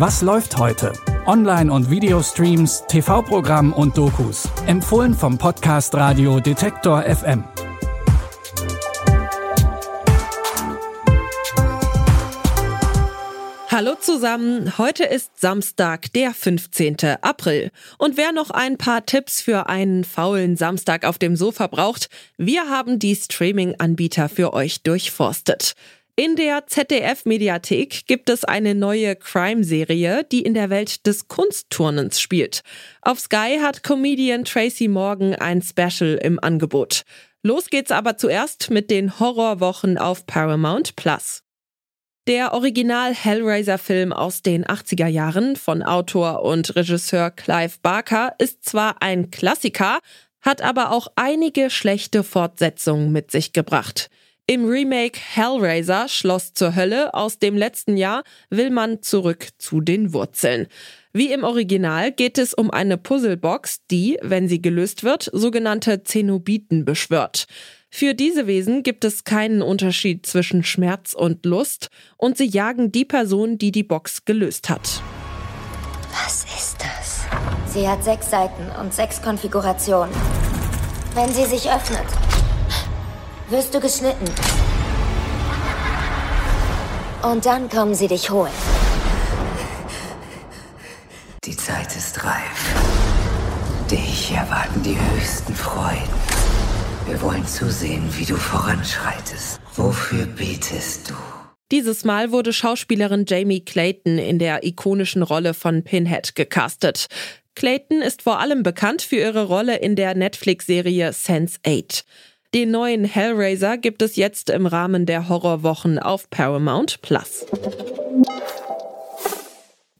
Was läuft heute? Online- und Videostreams, TV-Programm und Dokus. Empfohlen vom Podcast Radio Detektor FM. Hallo zusammen, heute ist Samstag, der 15. April. Und wer noch ein paar Tipps für einen faulen Samstag auf dem Sofa braucht, wir haben die Streaming-Anbieter für euch durchforstet. In der ZDF-Mediathek gibt es eine neue Crime-Serie, die in der Welt des Kunstturnens spielt. Auf Sky hat Comedian Tracy Morgan ein Special im Angebot. Los geht's aber zuerst mit den Horrorwochen auf Paramount Plus. Der Original Hellraiser-Film aus den 80er Jahren von Autor und Regisseur Clive Barker ist zwar ein Klassiker, hat aber auch einige schlechte Fortsetzungen mit sich gebracht. Im Remake Hellraiser Schloss zur Hölle aus dem letzten Jahr will man zurück zu den Wurzeln. Wie im Original geht es um eine Puzzlebox, die, wenn sie gelöst wird, sogenannte Zenobiten beschwört. Für diese Wesen gibt es keinen Unterschied zwischen Schmerz und Lust und sie jagen die Person, die die Box gelöst hat. Was ist das? Sie hat sechs Seiten und sechs Konfigurationen. Wenn sie sich öffnet, wirst du geschnitten. Und dann kommen sie dich holen. Die Zeit ist reif. Dich erwarten die höchsten Freuden. Wir wollen zusehen, wie du voranschreitest. Wofür betest du? Dieses Mal wurde Schauspielerin Jamie Clayton in der ikonischen Rolle von Pinhead gecastet. Clayton ist vor allem bekannt für ihre Rolle in der Netflix-Serie Sense8. Den neuen Hellraiser gibt es jetzt im Rahmen der Horrorwochen auf Paramount Plus.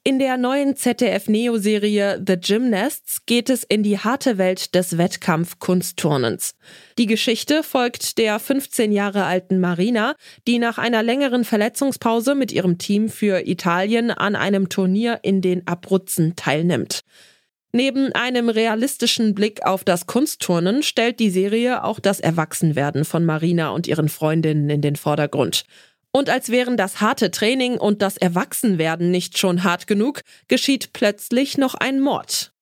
In der neuen ZDF-Neo-Serie The Gymnasts geht es in die harte Welt des Wettkampf-Kunstturnens. Die Geschichte folgt der 15 Jahre alten Marina, die nach einer längeren Verletzungspause mit ihrem Team für Italien an einem Turnier in den Abruzzen teilnimmt. Neben einem realistischen Blick auf das Kunstturnen stellt die Serie auch das Erwachsenwerden von Marina und ihren Freundinnen in den Vordergrund. Und als wären das harte Training und das Erwachsenwerden nicht schon hart genug, geschieht plötzlich noch ein Mord.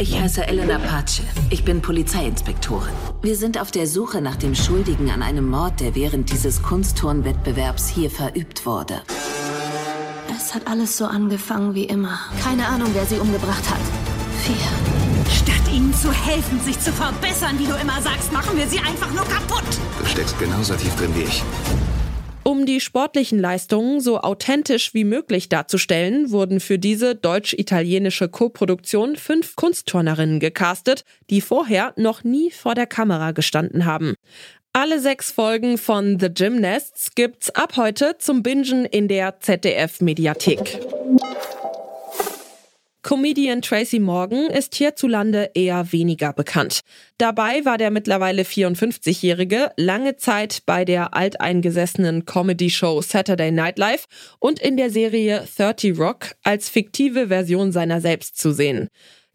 Ich heiße Elena Pace. Ich bin Polizeiinspektorin. Wir sind auf der Suche nach dem Schuldigen an einem Mord, der während dieses Kunstturnwettbewerbs hier verübt wurde. Es hat alles so angefangen wie immer. Keine Ahnung, wer sie umgebracht hat. Vier. Statt ihnen zu helfen, sich zu verbessern, wie du immer sagst, machen wir sie einfach nur kaputt. Du steckst genauso tief drin wie ich. Um die sportlichen Leistungen so authentisch wie möglich darzustellen, wurden für diese deutsch-italienische Koproduktion fünf Kunstturnerinnen gecastet, die vorher noch nie vor der Kamera gestanden haben. Alle sechs Folgen von The Gymnasts gibt's ab heute zum Bingen in der ZDF-Mediathek. Comedian Tracy Morgan ist hierzulande eher weniger bekannt. Dabei war der mittlerweile 54-Jährige lange Zeit bei der alteingesessenen Comedy-Show Saturday Night Live und in der Serie 30 Rock als fiktive Version seiner selbst zu sehen.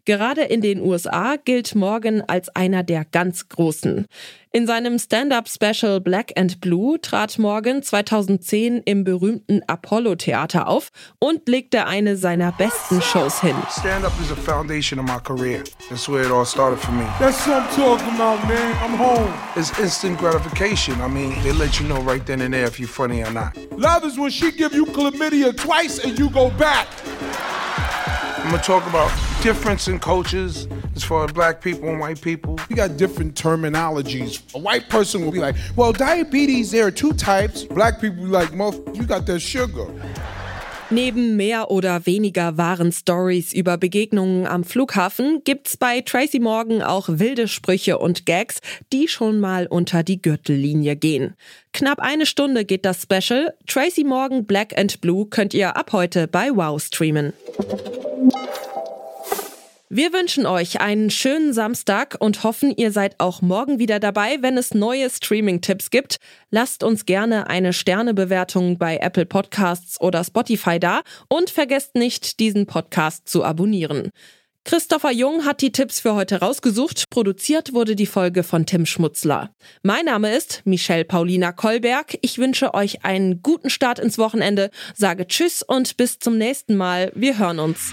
Gerade in den USA gilt Morgan als einer der ganz Großen. In seinem Stand-up-Special Black and Blue trat Morgan 2010 im berühmten Apollo Theater auf und legte eine seiner besten Shows hin. Stand-up is a foundation of my career. That's where it all started for me. That's what I'm talking about, man. I'm home. It's instant gratification. I mean, they let you know right then and there if you're funny or not. Love is when she give you chlamydia twice and you go back. I'm gonna talk about difference in cultures as far as black people and white people. We got different terminologies. A white person will be like, well, diabetes, there are two types. Black people be like, you got that sugar. Neben mehr oder weniger wahren Stories über Begegnungen am Flughafen gibt's bei Tracy Morgan auch wilde Sprüche und Gags, die schon mal unter die Gürtellinie gehen. Knapp eine Stunde geht das Special. Tracy Morgan Black and Blue könnt ihr ab heute bei Wow streamen. Wir wünschen euch einen schönen Samstag und hoffen, ihr seid auch morgen wieder dabei, wenn es neue Streaming-Tipps gibt. Lasst uns gerne eine Sternebewertung bei Apple Podcasts oder Spotify da und vergesst nicht, diesen Podcast zu abonnieren. Christopher Jung hat die Tipps für heute rausgesucht. Produziert wurde die Folge von Tim Schmutzler. Mein Name ist Michelle Paulina Kolberg. Ich wünsche euch einen guten Start ins Wochenende, sage Tschüss und bis zum nächsten Mal. Wir hören uns.